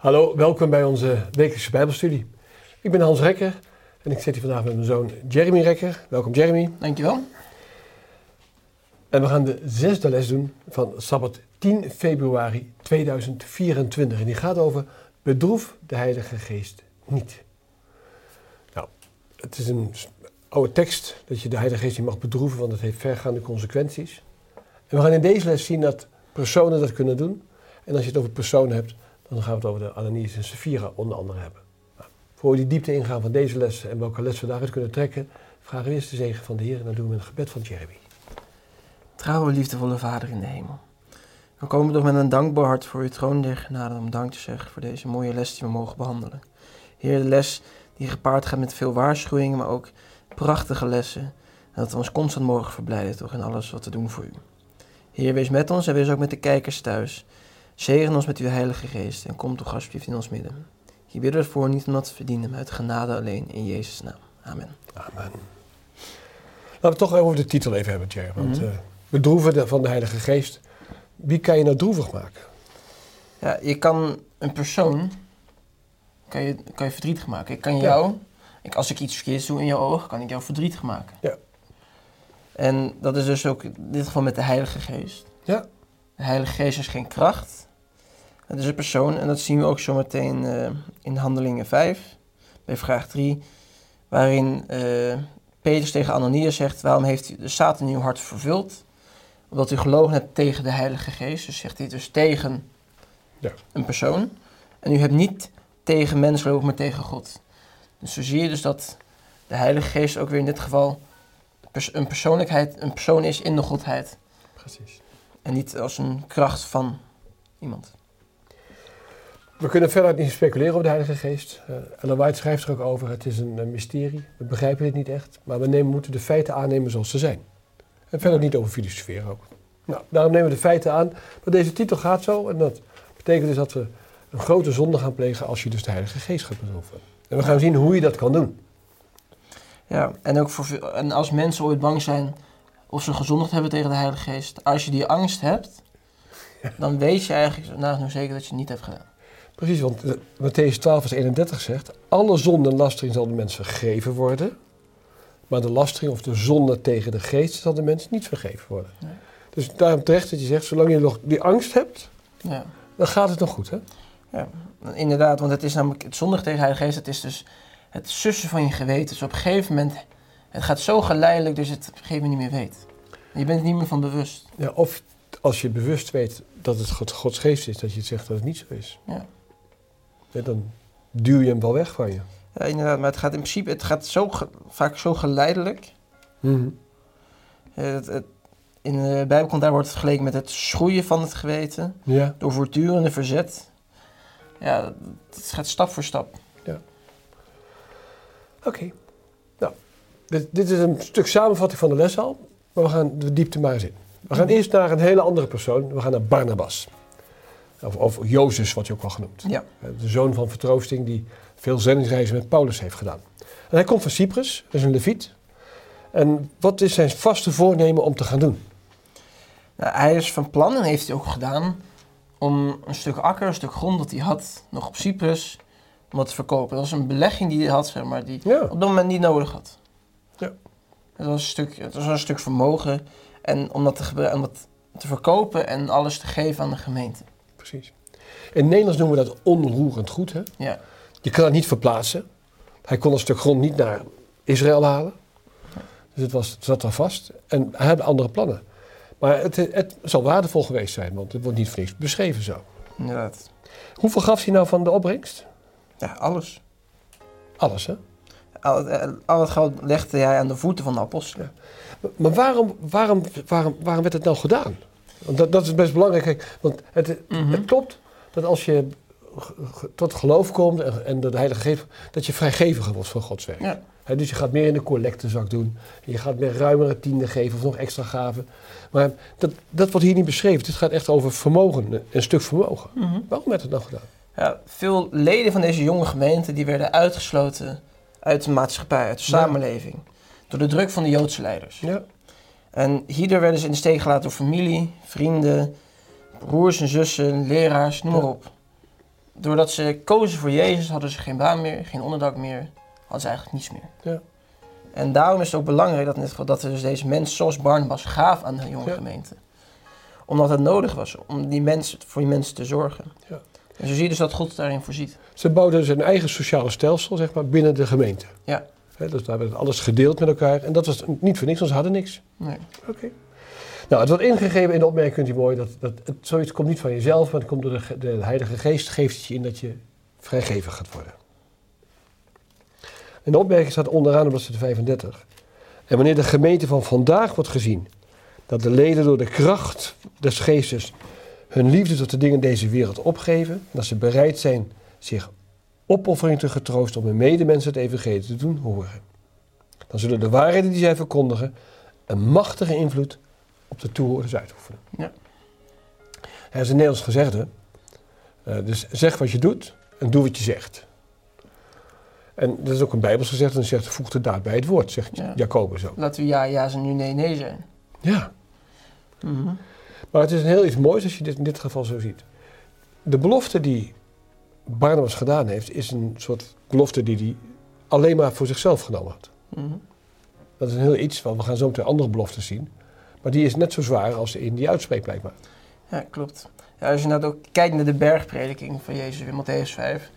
Hallo, welkom bij onze wekelijkse Bijbelstudie. Ik ben Hans Rekker en ik zit hier vandaag met mijn zoon Jeremy Rekker. Welkom Jeremy. Dankjewel. En we gaan de zesde les doen van Sabbat 10 februari 2024. En die gaat over bedroef de Heilige Geest niet. Nou, het is een oude tekst dat je de Heilige Geest niet mag bedroeven, want het heeft vergaande consequenties. En we gaan in deze les zien dat personen dat kunnen doen. En als je het over personen hebt, dan gaan we het over de Ananias en Safira onder andere hebben. Voor we die diepte ingaan van deze les en welke les we daaruit kunnen trekken, vragen we eerst de zegen van de Heer en dan doen we een gebed van Jeremy. Trouwe, liefdevolle Vader in de hemel. We komen toch met een dankbaar hart voor uw troon der om dank te zeggen voor deze mooie les die we mogen behandelen. Heer, de les die gepaard gaat met veel waarschuwingen, maar ook prachtige lessen. En dat we ons constant mogen verblijden toch in alles wat we doen voor u. Heer, wees met ons en wees ook met de kijkers thuis. Zegen ons met uw Heilige Geest en kom toch alsjeblieft in ons midden. Hier bidden we voor niet omdat we verdienen, maar uit genade alleen in Jezus' naam. Amen. Amen. Laten we het toch over de titel even hebben, Jerry. Want bedroeven van de Heilige Geest. Wie kan je nou droevig maken? Ja, je kan een persoon kan je, kan je verdrietig maken. Ik kan Ja. jou, ik, als ik iets verkeerds doe in jouw ogen, kan ik jou verdrietig maken. Ja. En dat is dus ook in dit geval met de Heilige Geest. Ja. De Heilige Geest is geen kracht. Het is een persoon en dat zien we ook zo meteen eh, in Handelingen 5, bij vraag 3, waarin eh Petrus tegen Ananias zegt, waarom heeft u de Satan in uw hart vervuld? Omdat u gelogen hebt tegen de Heilige Geest. Dus zegt hij dus tegen Ja. een persoon. En u hebt niet tegen mensen gelogen, maar tegen God. Dus zo zie je dus dat de Heilige Geest ook weer in dit geval een persoonlijkheid, een persoon is in de Godheid. Precies. En niet als een kracht van iemand. We kunnen verder niet speculeren over de Heilige Geest. Eh Ellen White schrijft er ook over. Het is een, eh, mysterie. We begrijpen dit niet echt. Maar we nemen, moeten de feiten aannemen zoals ze zijn. En verder niet over filosoferen ook. Nou, daarom nemen we de feiten aan. Maar deze titel gaat zo. En dat betekent dus dat we een grote zonde gaan plegen als je dus de Heilige Geest gaat bedroeven. En we gaan zien hoe je dat kan doen. Ja, en, ook voor, en als mensen ooit bang zijn of ze gezondigd hebben tegen de Heilige Geest, als je die angst hebt, dan weet je eigenlijk nagenoeg zeker dat je het niet hebt gedaan. Precies, want eh, Matthäus 12 vers 31 zegt... Alle zonde en lastering zal de mens vergeven worden... maar de lastering of de zonde tegen de geest zal de mens niet vergeven worden. Nee. Dus daarom terecht dat je zegt, zolang je nog die angst hebt, Ja. dan gaat het nog goed, hè? Ja, inderdaad, want het is namelijk het zondig tegen de Heilige Geest, het is dus het sussen van je geweten. Dus op een gegeven moment, het gaat zo geleidelijk, dus het op een gegeven moment niet meer weet. Je bent er niet meer van bewust. Ja, of als je bewust weet dat het God, Gods geest is, dat je het zegt dat het niet zo is. Ja. Ja, dan duw je hem wel weg van je. Ja, inderdaad, maar het gaat in principe, het gaat zo vaak zo geleidelijk. Mhm. Eh, het- het- in de Bijbelcontact wordt het vergeleken met het schroeien van het geweten, Ja, door voortdurende verzet. Ja, het gaat stap voor stap. oké. Nou, dit, dit is een stuk samenvatting van de les al, maar we gaan de diepte maar eens in. We gaan eerst naar een hele andere persoon. We gaan naar Barnabas. Of, of Jozef wordt hij ook wel genoemd. Ja. Eh, De zoon van vertroosting die veel zendingsreizen met Paulus heeft gedaan. En hij komt van Cyprus, dat is een leviet. En wat is zijn vaste voornemen om te gaan doen? Nou, hij is van plan en heeft hij ook gedaan om een stuk akker, een stuk grond dat hij had, nog op Cyprus, om dat te verkopen. Dat was een belegging die hij had, zeg maar, die Ja, op dat moment niet nodig had. Ja. Het was een stuk, het was een stuk vermogen en om dat, te om dat te verkopen en alles te geven aan de gemeente. Precies. In het Nederlands noemen we dat onroerend goed. Hè? Ja, Je kan het niet verplaatsen. Hij kon een stuk grond niet naar Israël halen. Dus het, was, het zat daar vast. En hij had andere plannen. Maar het, het zal waardevol geweest zijn, want het wordt niet voor niks beschreven zo. inderdaad. Hoeveel gaf hij nou van de opbrengst? Ja, alles. Alles, hè? Al, eh, al het geld legde hij aan de voeten van de apostelen. Maar waarom, waarom, waarom, waarom werd het nou gedaan? Want dat, dat is best belangrijk. Kijk, want het, Mhm. het klopt dat als je tot geloof komt en, en de Heilige Geest, dat je vrijgeviger wordt van Gods werk. Ja. Dus je gaat meer in de collectezak doen. En je gaat meer ruimere tienden geven of nog extra gaven. Maar dat, dat wordt hier niet beschreven. Dit gaat echt over vermogen, een stuk vermogen. Mhm. Waarom werd het nou gedaan? Ja, veel leden van deze jonge gemeente die werden uitgesloten uit de maatschappij, uit de Ja. samenleving. Door de druk van de Joodse leiders. Ja, En hierdoor werden ze in de steek gelaten door familie, vrienden, broers en zussen, leraars, noem maar op. doordat ze kozen voor Jezus, hadden ze geen baan meer, geen onderdak meer, hadden ze eigenlijk niets meer. Ja. En daarom is het ook belangrijk dat, in dit geval, dat er dus deze mensen zoals Barnabas gaaf aan de jonge Ja. gemeente. Omdat het nodig was om die mensen, voor die mensen te zorgen. Ja. En zo zie je dus dat God daarin voorziet. Ze bouwden dus een eigen sociale stelsel zeg maar, binnen de gemeente. Ja. Dus daar werd alles gedeeld met elkaar. En dat was niet voor niks, want ze hadden niks. Nee. Oké. Nou, het wordt ingegeven in de opmerking, kunt u mooi, dat, dat het, zoiets komt niet van jezelf, maar het komt door de, de Heilige Geest, geeft het je in dat je vrijgever gaat worden. In de opmerking staat onderaan op bladzijde 35. En wanneer de gemeente van vandaag wordt gezien, dat de leden door de kracht des geestes hun liefde tot de dingen deze wereld opgeven, dat ze bereid zijn zich opoffering te getroosten om hun medemensen het evangelie te doen horen. Dan zullen de waarheden die zij verkondigen een machtige invloed op de toehoorders uitoefenen. Ja. Er is een Nederlands gezegde. eh, dus zeg wat je doet en doe wat je zegt. En dat is ook een Bijbels gezegde. En zegt voeg de daad bij het woord, zegt Ja. Jacobus ook. Laten we ja, ja zijn, nu nee, nee zijn. Ja, Mhm. maar het is een heel iets moois als je dit in dit geval zo ziet. De belofte die Barnabas gedaan heeft, is een soort belofte die hij alleen maar voor zichzelf genomen had. Mhm. Dat is een heel iets, want we gaan zo meteen andere beloftes zien. Maar die is net zo zwaar als in die uitspreekt blijkbaar. Ja, klopt. Ja, als je nou ook kijkt naar de bergprediking van Jezus in Matthäus 5,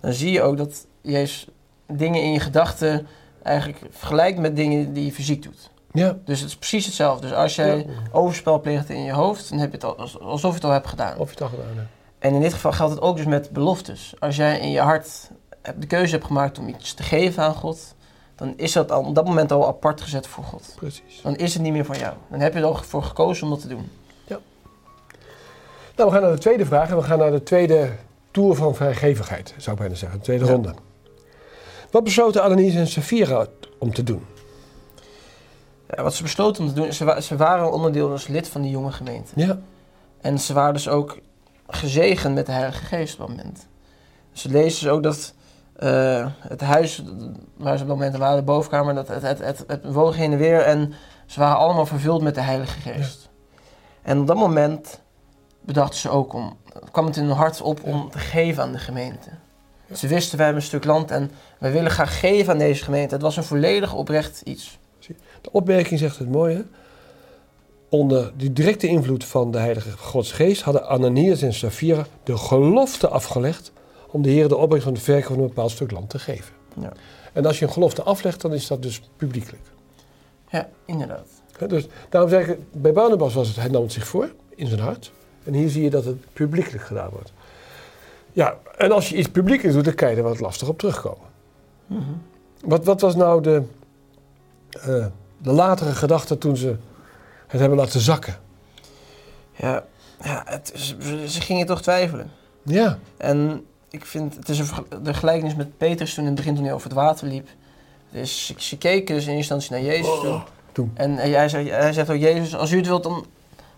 dan zie je ook dat Jezus dingen in je gedachten eigenlijk vergelijkt met dingen die je fysiek doet. Ja. Dus het is precies hetzelfde. Dus als jij Ja. overspel pleegt in je hoofd, dan heb je het al, als- alsof je het al hebt gedaan. Of je het al gedaan hebt. En in dit geval geldt het ook dus met beloftes. Als jij in je hart de keuze hebt gemaakt om iets te geven aan God, dan is dat al, op dat moment al apart gezet voor God. Precies. Dan is het niet meer van jou. Dan heb je er al voor gekozen om dat te doen. Nou, we gaan naar de tweede vraag en we gaan naar de tweede tour van vrijgevigheid, zou ik bijna zeggen. De tweede Ja. ronde. Wat besloten Ananias en Safira om te doen? Ja, wat ze besloten om te doen, ze, wa- ze waren onderdeel als lid van die jonge gemeente. Ja. En ze waren dus ook gezegend met de Heilige Geest op dat moment. Ze lezen dus ook dat eh, het huis waar ze op dat moment waren, de bovenkamer, dat het, het, het, het woog heen en weer en ze waren allemaal vervuld met de Heilige Geest. En op dat moment bedachten ze ook om, kwam het in hun hart op om te geven aan de gemeente. Ja. Ze wisten, wij hebben een stuk land en wij willen graag geven aan deze gemeente. Het was een volledig oprecht iets. De opmerking zegt het mooie. Onder die directe invloed van de Heilige Godsgeest hadden Ananias en Safira de gelofte afgelegd om de Heer de opbrengst van de verkoop van een bepaald stuk land te geven. Ja. En als je een gelofte aflegt, dan is dat dus publiekelijk. Ja, inderdaad. Dus daarom zeg ik, bij Barnabas was het, hij nam het zich voor, in zijn hart. En hier zie je dat het publiekelijk gedaan wordt. Ja, en als je iets publiekelijk doet, dan kan je er wat lastig op terugkomen. Mhm. Wat, wat was nou de, eh, de latere gedachte toen ze het hebben laten zakken? Ja, ja het, ze, ze gingen toch twijfelen. Ja, En ik vind, het is een, de gelijkenis met Petrus toen in het begin toen hij over het water liep. Dus ze, keken dus in eerste instantie naar Jezus toe. toen. En hij, zei, hij zegt ook, Jezus, als u het wilt, dan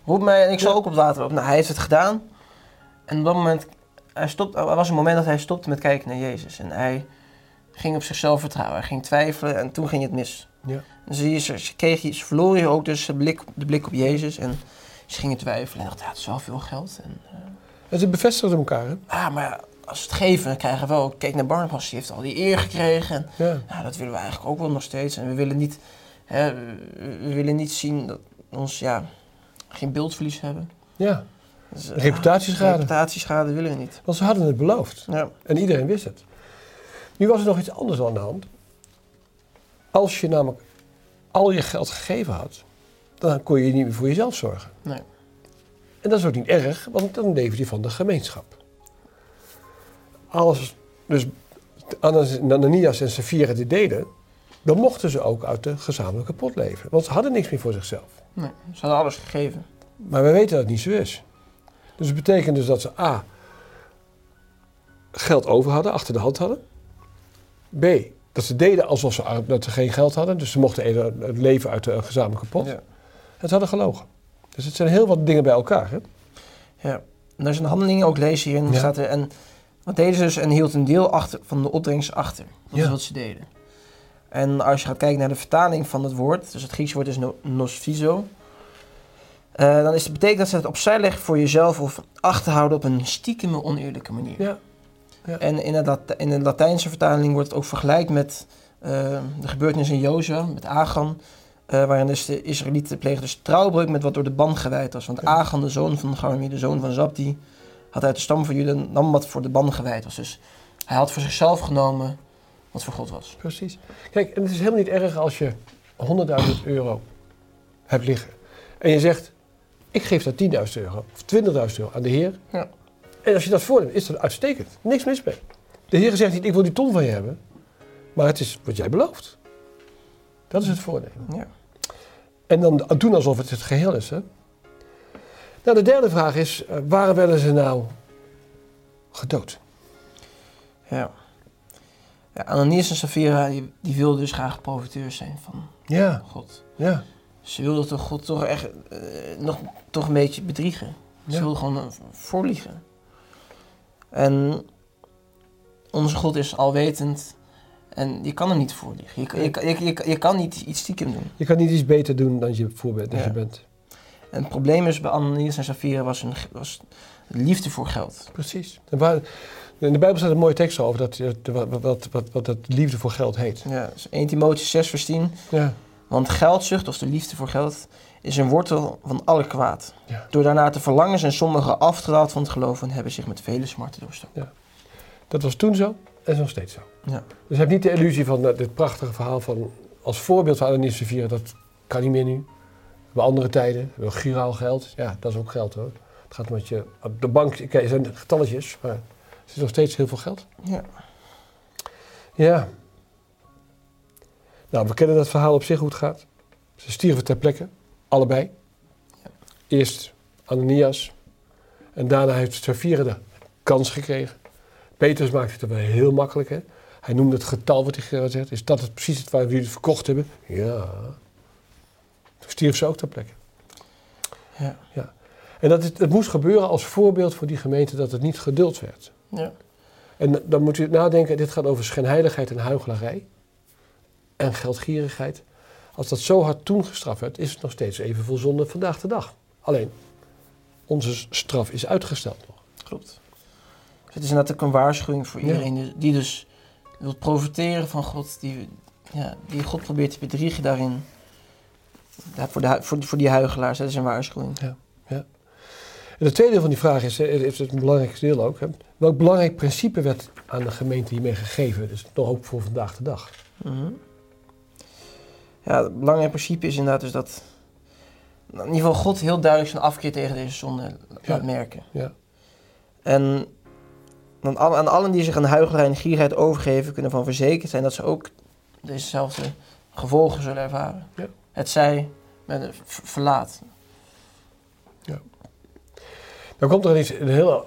roep mij en ik zal Ja. ook op het water lopen. Nou, hij heeft het gedaan. En op dat moment, hij stopt, er was een moment dat hij stopte met kijken naar Jezus. En hij ging op zichzelf vertrouwen. Hij ging twijfelen en toen ging het mis. Ja. Ze, kregen, ze verloren ook dus de blik, de blik op Jezus. En ze gingen twijfelen en dachten, ja, het is wel veel geld. En, eh, En ze bevestigden elkaar, hè? ah, maar als het geven, dan krijgen we wel... Kijk naar Barnabas, die heeft al die eer gekregen. En Ja. nou, dat willen we eigenlijk ook wel nog steeds. En we willen niet, hè, we, willen niet zien dat ons, ja, geen beeldverlies hebben. ja. Dus, eh, Reputatieschade. Reputatieschade willen we niet. Want ze hadden het beloofd. Ja, En iedereen wist het. Nu was er nog iets anders aan de hand. Als je namelijk al je geld gegeven had, dan kon je niet meer voor jezelf zorgen. nee. En dat is ook niet erg, want dan leefde je van de gemeenschap. Als dus Ananias en Safira dit deden, dan mochten ze ook uit de gezamenlijke pot leven. Want ze hadden niks meer voor zichzelf. nee. Ze hadden alles gegeven. Maar wij weten dat het niet zo is. Dus het betekent dus dat ze A. geld over hadden, achter de hand hadden. B. dat ze deden alsof ze, ar- dat ze geen geld hadden. Dus ze mochten even het leven uit de gezamenlijke pot. Ja. En ze hadden gelogen. Dus het zijn heel wat dingen bij elkaar. Hè? Ja. En er is een handeling ook lezen hierin. Ja. Staat er, en wat deden ze dus? En hield een deel achter, van de opbrengst achter. Dat is Ja. wat ze deden. En als je gaat kijken naar de vertaling van het woord, dus het Griekse woord is no, nosfizo. eh, dan is het betekent dat ze het opzij leggen voor jezelf of achterhouden op een stiekeme, oneerlijke manier. Ja. Ja. En in, Lat- in de Latijnse vertaling wordt het ook vergelijkt met eh, de gebeurtenis in Jozua, met Agan. eh, waarin dus de Israëlieten pleegden dus trouwbreuk met wat door de ban gewijd was. Want Ja. Agan, de zoon van Garmi, de zoon van Zabdi, had uit de stam van Juda nam wat voor de ban gewijd was. Dus hij had voor zichzelf genomen wat voor God was. Precies. Kijk, en het is helemaal niet erg als je 100.000 euro hebt liggen. En je zegt, ik geef dat 10.000 euro of 20.000 euro aan de Heer. Ja. En als je dat voorneemt, is dat uitstekend. Niks mis mee. De Heer zegt niet, ik wil die ton van je hebben. Maar het is wat jij belooft. Dat is het voornemen. Ja. En dan doen alsof het het geheel is. Hè? Nou, de derde vraag is, eh, waarom werden ze nou gedood? Ja. ja Ananias en Safira, die, die wilden dus graag profiteurs zijn van Ja, God. ja, Ze wilden toch God toch echt eh, nog toch een beetje bedriegen. Ze Ja. wilden gewoon eh, voorliegen. En onze God is alwetend en je kan hem niet voorliegen. Je, je, kan- je, je, je kan niet iets stiekem doen. je kan niet iets beter doen dan je voor dan Ja. je bent. En het probleem is bij Ananias en Safira was, een, was liefde voor geld. Precies. En waar- In de Bijbel staat een mooie tekst over dat, wat, wat, wat, wat dat liefde voor geld heet. Ja, dus 1 Timotheüs 6 vers 10. Ja, Want geldzucht, of de liefde voor geld, is een wortel van alle kwaad. Ja. Door daarna te verlangen zijn sommigen afgedwaald van het geloof en hebben zich met vele smarten doorstoken. dat was toen zo en is nog steeds zo. Ja. Dus heb niet de illusie van eh, dit prachtige verhaal van als voorbeeld van Ananias en Safira, dat kan niet meer nu. Bij andere tijden, wel giraal geld, ja, dat is ook geld hoor. Het gaat met je, op de bank oké, er zijn getalletjes, maar het is nog steeds heel veel geld. Ja. Ja. Nou, we kennen dat verhaal op zich hoe het gaat. Ze stierven ter plekke, allebei. Eerst Ananias en daarna heeft Safira de kans gekregen. Petrus maakte het er wel heel makkelijk. Hè? Hij noemde het getal wat hij gezegd. Is dat het precies het waar jullie het verkocht hebben? Ja. Toen stierf ze ook ter plekke. Ja. En dat het, het moest gebeuren als voorbeeld voor die gemeente dat het niet geduld werd. Ja. En dan moet u nadenken, dit gaat over schijnheiligheid en huichelarij. En geldgierigheid. Als dat zo hard toen gestraft werd, is het nog steeds even veel zonde vandaag de dag. Alleen, onze straf is uitgesteld nog. Klopt. Dus het is inderdaad ook een waarschuwing voor Ja. iedereen die, die dus wil profiteren van God, die, ja, die God probeert te bedriegen daarin. Ja, voor, de, voor, voor die huigelaars, dat is een waarschuwing. En het tweede deel van die vraag is, hè, is het een belangrijk deel ook. Hè, welk belangrijk principe werd aan de gemeente hiermee gegeven? Dus nog ook voor vandaag de dag. Mhm. Ja, het belangrijke principe is inderdaad dus dat in ieder geval God heel duidelijk zijn afkeer tegen deze zonde laat merken. Ja. En dan al- aan allen die zich aan huichelarij en gierigheid overgeven, kunnen van verzekerd zijn dat ze ook dezezelfde gevolgen zullen ervaren. Ja. Het zij met een verlaat. Dan komt er iets, een, hele,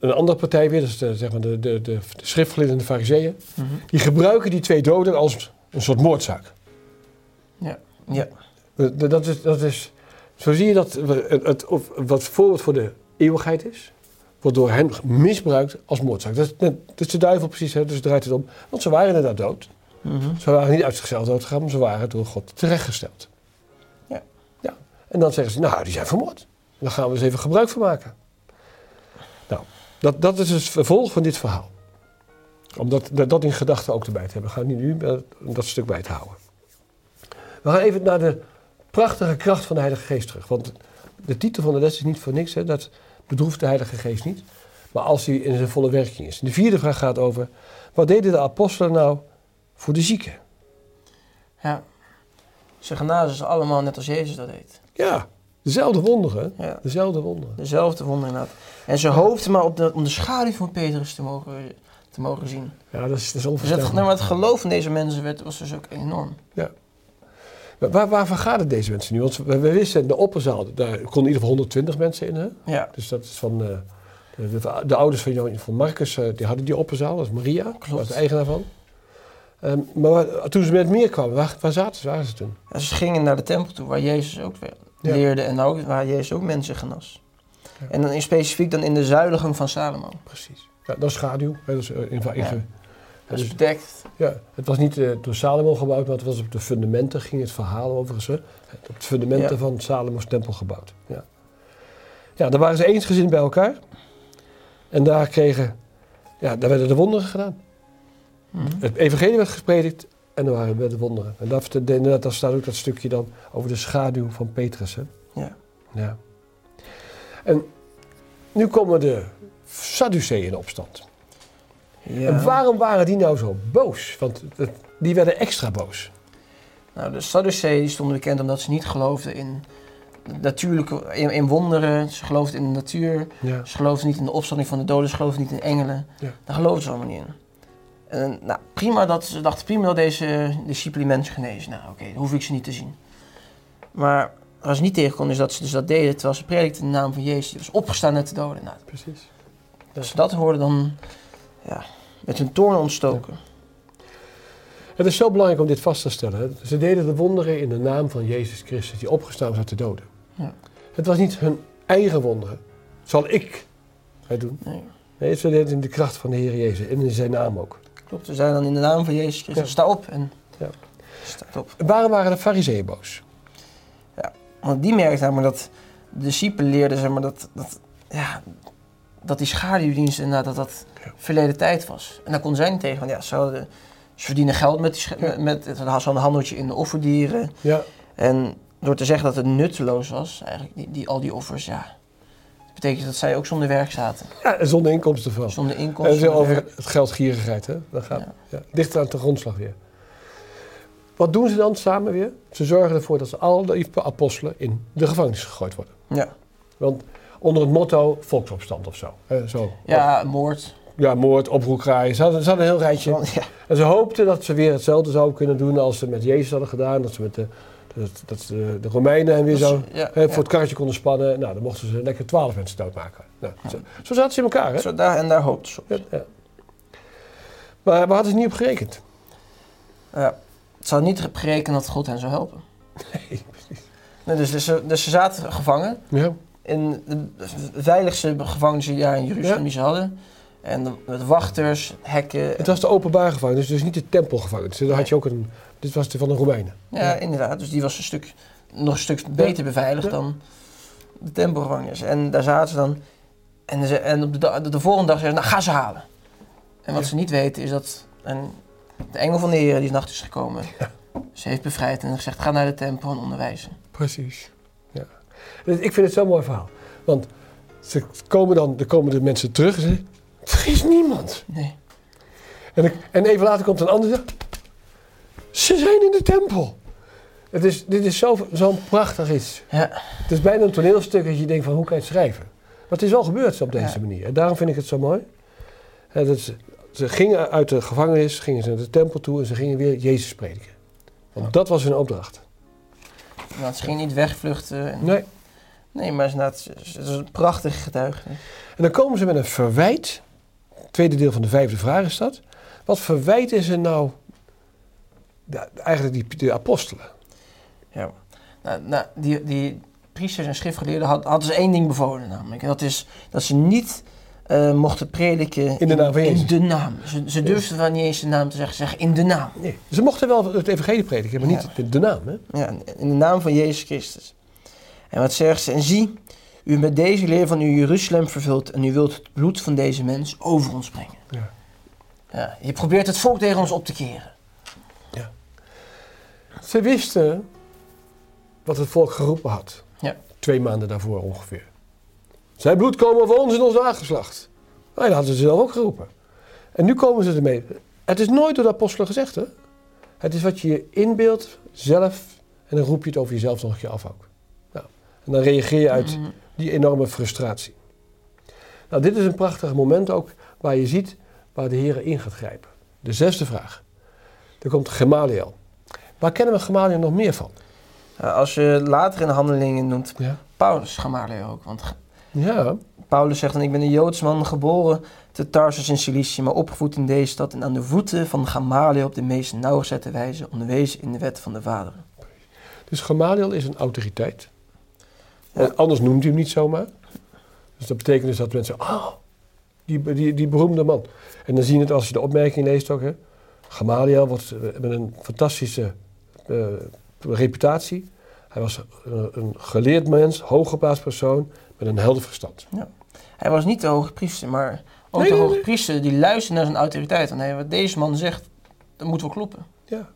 een andere partij weer, dus de, zeg maar de, de, de, de schriftgeleerden en de fariseeën. Die gebruiken die twee doden als een soort moordzaak. Ja. De- Dat is, dat is, zo zie je dat het, of wat voorbeeld voor de eeuwigheid is, wordt door hen misbruikt als moordzaak. Dat is, net- dat is de duivel precies, hè, dus draait het om. Want ze waren inderdaad dood. Mhm. Ze waren niet uit zichzelf doodgegaan, maar ze waren door God terechtgesteld. Ja. ja. En dan zeggen ze, nou, die zijn vermoord. Daar gaan we eens even gebruik van maken. Nou, dat, dat is het vervolg van dit verhaal. Om dat, dat, in gedachten ook erbij te hebben. Gaan niet nu eh, dat stuk bij te houden. We gaan even naar de prachtige kracht van de Heilige Geest terug. Want de titel van de les is niet voor niks. Hè, dat bedroeft de Heilige Geest niet. Maar als hij in zijn volle werking is. De vierde vraag gaat over... Wat deden de apostelen nou voor de zieken? ja. Ze genazen ze allemaal net als Jezus dat deed. Ja, dezelfde wonderen. Ja. Dezelfde wonderen. Dezelfde wonder inderdaad. En ze hoopten maar op de, om de schaduw van Petrus te mogen, te mogen zien. Ja, dat is, dat is Dus het, nou, maar het geloof van deze mensen werd, was dus ook enorm. Maar Waar, waarvan gaat het deze mensen nu? Want we, we wisten, de opperzaal, daar konden in ieder geval 120 mensen in. Hè? Ja, Dus dat is van eh, de, de, de ouders van, van Marcus, eh, die hadden die opperzaal. Dat is Maria, Klopt. was de eigenaar van. Ehm, maar waar- toen ze met meer kwamen, waar, waar zaten ze, waren ze toen? en ze gingen naar de tempel toe waar Jezus ook Ja. leerde en ook, waar Jezus ook mensen genas. Ja. En dan in specifiek dan in de zuilengang van Salomo. Precies. Ja, dat is schaduw. hè, Dat is, eh, in, in, Is dus- bedekt. ja, het was niet eh, door Salomo gebouwd, maar het was op de fundamenten, ging het verhaal overigens. Hè? Op de fundamenten Ja. van Salomo's tempel gebouwd. Ja. ja, daar waren ze eensgezind bij elkaar. En daar kregen, Ja, daar werden de wonderen gedaan. Mhm. Het evangelie werd gepredikt en er waren werden wonderen. En dat, inderdaad, daar staat ook dat stukje dan over de schaduw van Petrus. Hè? Ja. Ja. En nu komen de Sadduceeën in opstand. Ja. En waarom waren die nou zo boos? Want die werden extra boos. Nou, de Sadduceeën die stonden bekend omdat ze niet geloofden in natuurlijke, in, in wonderen. Ze geloofden in de natuur. Ja. Ze geloofden niet in de opstanding van de doden. Ze geloofden niet in engelen. Ja. Daar geloofden ze allemaal niet in. En nou, prima dat ze dachten prima dat deze discipelen mensen genezen. Nou, oké, dan hoef ik ze niet te zien. Maar waar ze niet tegen konden is dat ze dus dat deden terwijl ze predikten in de naam van Jezus. Die was opgestaan uit de doden. Nou, Precies. als ze dat hoorden, dan ja, met hun toorn ontstoken. Het is zo belangrijk om dit vast te stellen. Ze deden de wonderen in de naam van Jezus Christus, die opgestaan was uit de doden. Ja. Het was niet hun eigen wonderen. Zal ik het doen? Nee, Nee, ze deden het in de kracht van de Heer Jezus en in zijn naam ook. klopt. We zijn dan in de naam van Jezus Christus. Ja. Sta op en Ja. staat op. Waarom waren de fariseeën boos? Want die merkte namelijk dat de discipelen leerden zeg maar, dat, dat, ja, dat die schaduwdienst inderdaad dat dat Ja. verleden tijd was. En daar konden zij niet tegen. Want ja, ze, verdienen geld met, die, Ja. met, met zo'n handeltje in de offerdieren. Ja, En door te zeggen dat het nutteloos was, eigenlijk die, die, al die offers, ja. Dat betekent dat zij ook zonder werk zaten. ja en zonder inkomsten van. Zonder En inkomsten. het is zonder over werk. het geldgierigheid, hè? Dat gaat Ja. ja. dichter aan de grondslag weer. Wat doen ze dan samen weer? Ze zorgen ervoor dat ze al die apostelen in de gevangenis gegooid worden. Ja. Want onder het motto volksopstand of zo. zo. ja, moord. Ja, moord, oproerkraaien. Ze hadden, ze hadden een heel rijtje. Ja. En ze hoopten dat ze weer hetzelfde zouden kunnen doen als ze met Jezus hadden gedaan. Dat ze met de, dat, dat ze de, de Romeinen en weer zo ja, hè, ja. voor het karretje konden spannen. Nou, dan mochten ze lekker twaalf mensen doodmaken. Nou, zo, zo zaten ze in elkaar, hè? Zo, daar, en daar hoopten ze op. Maar waar hadden ze niet op gerekend? Ja. Het zou niet gerekend dat God hen zou helpen. Nee, precies. Nee, dus, dus, ze, dus ze zaten gevangen Ja, in de veiligste gevangenis die daar in Jeruzalem Ja. die ze hadden. En met wachters, hekken. het was de openbare gevangenis, dus niet de tempelgevangenis. Daar had je ook een, dit was de van de Romeinen. Ja, inderdaad. Dus die was een stuk, nog een stuk beter beveiligd dan de tempelgevangenis. En daar zaten ze dan. En, ze, en op de, da- de volgende dag zeiden ze, nou ga ze halen. En wat ze niet weten is dat een, de engel van de Heer die nacht is gekomen. Ze heeft bevrijd en gezegd, ga naar de tempel en onderwijzen. Precies. Dus Ik vind het zo'n mooi verhaal. Want ze komen dan, er komen de mensen terug en ze zeggen, er is niemand. Nee. En, ik- en even later komt een ander ze zijn in de tempel. Het is, dit is zo- zo'n prachtig iets. Ja, Het is bijna een toneelstuk dat je denkt van hoe kan je het schrijven. Maar het is wel gebeurd op deze Ja. manier. En daarom vind ik het zo mooi. Dat ze, ze gingen uit de gevangenis, gingen ze naar de tempel toe en ze gingen weer Jezus prediken. Want Ja. dat was hun opdracht. Want ze ging niet wegvluchten. En, Nee. Nee, maar het is het is een prachtige getuigenis. En dan komen ze met een verwijt. Het tweede deel van de vijfde vraag is dat. Wat verwijten ze nou de- eigenlijk die, die apostelen? Ja. Nou, nou, die, die priesters en schriftgeleerden had- hadden ze één ding bevolen namelijk. En dat is dat ze niet eh, mochten prediken In de naam van Jezus. In de naam. Ze, ze durfden wel niet eens de naam te zeggen. Ze zeggen in de naam. Nee. Ze mochten wel het evangelie prediken, maar niet Ja. de, naam. Hè? Ja, in de naam van Jezus Christus. En wat zegt ze? En zie, u met deze leer van u Jeruzalem vervult en u wilt het bloed van deze mens over ons brengen. Ja. Ja, je probeert het volk tegen ons op te keren. Ze wisten wat het volk geroepen had. Ja. Twee maanden daarvoor ongeveer. Zijn bloed komen over ons en ons nageslacht. Nou, dat hadden ze zelf ook geroepen. En nu komen ze ermee. Het is nooit door de apostelen gezegd, hè? Het is wat je je inbeeldt zelf en dan roep je het over jezelf nog een keer af ook. Nou, en dan reageer je uit Mm, die enorme frustratie. Nou, dit is een prachtig moment ook waar je ziet waar de Heer in gaat grijpen. De zesde vraag. Er komt Gemaliel. Waar kennen we Gemaliel nog meer van? ja, als je later in de handelingen noemt Ja. Paulus Gamaliel ook. Want Ja, Paulus zegt dan, ik ben een Joods man, geboren te Tarsus in Cilicië, maar opgevoed in deze stad en aan de voeten van Gamaliel op de meest nauwgezette wijze onderwezen in de wet van de vaderen. dus Gamaliel is een autoriteit. Ja. Anders noemt hij hem niet zomaar. Dus dat betekent dus dat mensen zeggen, oh, die, die, die beroemde man. En dan zie je het als je de opmerking leest ook. Hè. Gamaliel wordt eh, met een fantastische eh, reputatie. Hij was een, een geleerd mens, hooggeplaatst persoon met een helder verstand. Hij was niet de hoge priester, maar Ook Nee, de hoge priester die luistert naar zijn autoriteit. Van, hé, wat deze man zegt, dat moet wel kloppen. Ja.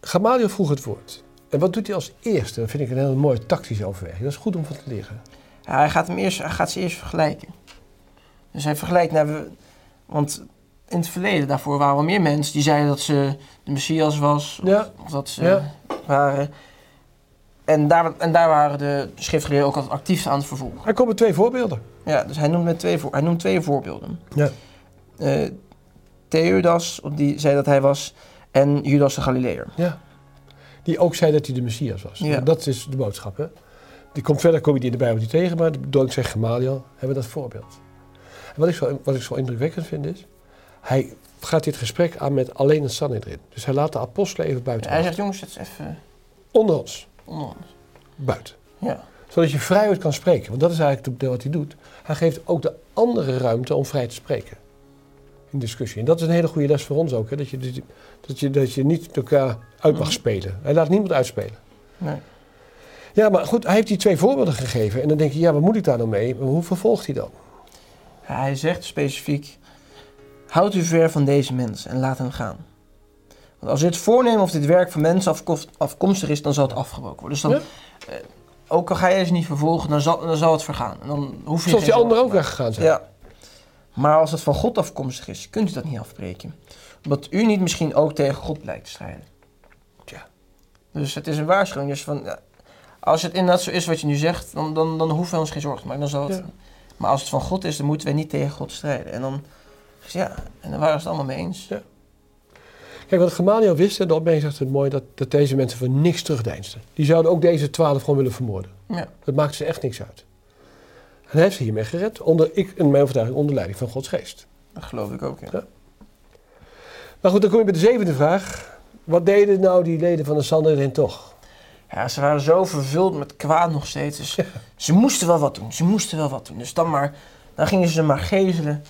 Gamaliel vroeg het woord. En wat doet hij als eerste? Dat vind ik een hele mooie tactische overweging. Dat is goed om van te leren. Ja, hij, gaat hem eerst, hij gaat ze eerst vergelijken. Dus hij vergelijkt naar... we- Want in het verleden, daarvoor waren wel meer mensen die zeiden dat ze de Messias was. Of, Ja. of dat ze Ja. waren... En daar, en daar waren de schriftgeleerden ook altijd actief aan het vervolgen. Er komen twee voorbeelden. Ja, dus hij noemt, met twee, voor, hij noemt twee voorbeelden. Ja. Eh Theudas, die zei dat hij was, en Judas de Galileër. Ja. Die ook zei dat hij de Messias was. Ja. Dat is de boodschap. Hè? Die komt verder, kom je die in de Bijbel niet tegen, maar dankzij Gamaliel hebben we dat voorbeeld. En wat ik, zo, wat ik zo indrukwekkend vind is, hij gaat dit gesprek aan met alleen het Sanhedrin. Dus hij laat de apostelen even buiten. hij zegt, jongens, het is even Onder ons, onder ons. buiten. Ja, Zodat je vrijuit kan spreken. Want dat is eigenlijk wat hij doet. Hij geeft ook de andere ruimte om vrij te spreken. In discussie. En dat is een hele goede les voor ons ook. Hè? Dat, je, dat, je, dat, je, niet elkaar uit mag Mhm. spelen. Hij laat niemand uitspelen. nee. Ja, maar goed, hij heeft die twee voorbeelden gegeven. En dan denk je, ja, wat moet ik daar nou mee? Maar hoe vervolgt hij dan? Hij zegt specifiek, houd u ver van deze mensen en laat hen gaan. Want als dit voornemen of dit werk van mensen afkomstig is, dan zal het afgebroken worden. Dus dan, Ja. eh, ook al ga je ze niet vervolgen, dan zal, dan zal het vergaan. En dan hoef je Zoals die anderen ook weggegaan zijn. Ja. Maar als het van God afkomstig is, kunt u dat niet afbreken. Omdat u niet misschien ook tegen God blijkt te strijden. Tja. Dus het is een waarschuwing. Dus van, als het inderdaad zo is wat je nu zegt, dan, dan, dan hoeven we ons geen zorgen te maken. Dan zal het, Ja. Maar als het van God is, dan moeten wij niet tegen God strijden. En dan, dus ja, en dan waren ze het allemaal mee eens. Ja. Kijk, wat Gamaliel wist, en de opmerking zegt het mooi, dat, dat deze mensen voor niks terugdeinsden. Die zouden ook deze twaalf gewoon willen vermoorden. Ja. Dat maakt ze echt niks uit. En hij heeft ze hiermee gered, onder, ik, in mijn overtuiging, onder leiding van Gods geest. Dat geloof ik ook, ja. Ja. Maar goed, dan kom je bij de zevende vraag. Wat deden nou die leden van de Sanhedrin toch? Ja, ze waren zo vervuld met kwaad nog steeds. Dus ze moesten wel wat doen. Ze moesten wel wat doen. Dus dan, maar, dan gingen ze maar gezelen.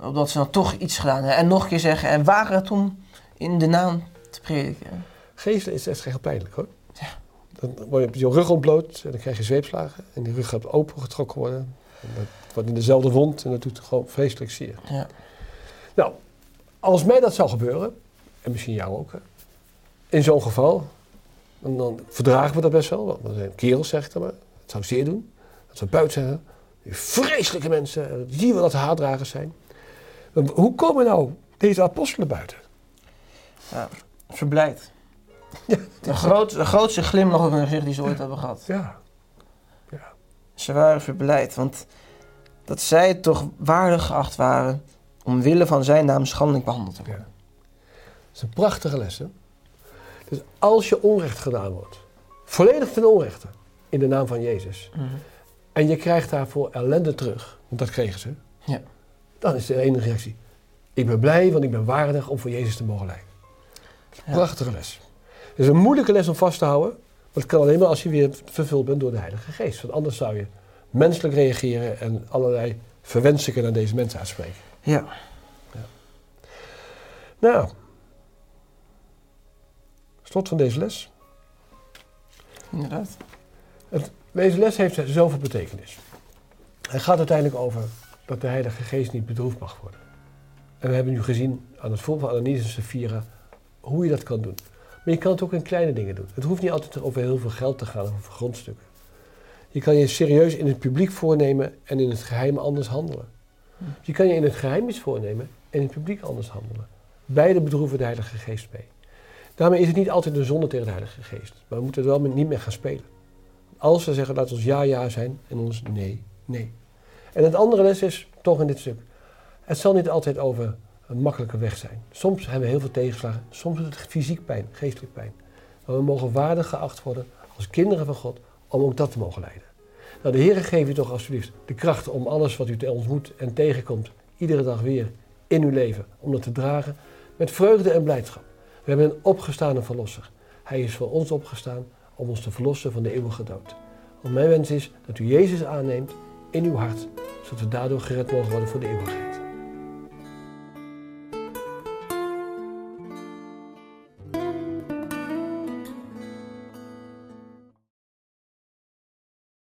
Opdat ze dan toch iets gedaan hebben. En nog een keer zeggen. En wagen het om in de naam te prediken. Geestelijk is echt heel pijnlijk hoor. Ja. Dan word je je rug ontbloot en dan krijg je zweepslagen. En die rug gaat opengetrokken worden. En dat wordt in dezelfde wond en dat doet gewoon vreselijk zeer. Ja. Nou, als mij dat zou gebeuren, en misschien jou ook, hè, in zo'n geval, dan, dan verdragen we dat best wel. Want we zijn kerels, zeg ik dan maar. Het zou zeer doen. Dat we buiten zeggen, die vreselijke mensen, en zie we dat haatdragers zijn. Hoe komen nou deze apostelen buiten? Ja. Verblijd. Ja, De, groot, de grootste glimlach op hun gezicht die ze ooit hebben gehad. Ja, Ze waren verblijd. Want dat zij toch waardig geacht waren. Omwille van zijn naam schandelijk behandeld te worden. dat is een prachtige les. Hè? Dus als je onrecht gedaan wordt, volledig ten onrechte, in de naam van Jezus, Mhm. en je krijgt daarvoor ellende terug, want dat kregen ze, Ja. dan is de enige reactie. Ik ben blij, want ik ben waardig om voor Jezus te mogen lijden. Ja. Prachtige les. Het is een moeilijke les om vast te houden, maar het kan alleen maar als je weer vervuld bent door de Heilige Geest. Want anders zou je menselijk reageren en allerlei verwensingen aan deze mensen uitspreken. Ja. Nou, slot van deze les. Inderdaad. Deze les heeft zoveel betekenis. Hij gaat uiteindelijk over dat de Heilige Geest niet bedroefd mag worden. En we hebben nu gezien aan het voorbeeld van Ananias en Sapphira hoe je dat kan doen. Maar je kan het ook in kleine dingen doen. Het hoeft niet altijd over heel veel geld te gaan of over grondstukken. Je kan je serieus in het publiek voornemen en in het geheim anders handelen. Je kan je in het geheim iets voornemen en in het publiek anders handelen. Beide bedroeven de Heilige Geest mee. Daarmee is het niet altijd een zonde tegen de Heilige Geest. Maar we moeten er wel met- niet mee gaan spelen. Als we zeggen, laat ons ja, ja zijn en ons nee, nee. En het andere les is, toch in dit stuk, het zal niet altijd over een makkelijke weg zijn. Soms hebben we heel veel tegenslagen, soms is het fysiek pijn, geestelijk pijn. Maar we mogen waardig geacht worden als kinderen van God om ook dat te mogen leiden. Nou, de Heer geeft u toch alsjeblieft de kracht om alles wat u te ontmoet en tegenkomt, iedere dag weer in uw leven, om dat te dragen met vreugde en blijdschap. We hebben een opgestane verlosser. Hij is voor ons opgestaan om ons te verlossen van de eeuwige dood. Mijn wens is dat u Jezus aanneemt in uw hart, zodat we daardoor gered mogen worden voor de eeuwigheid.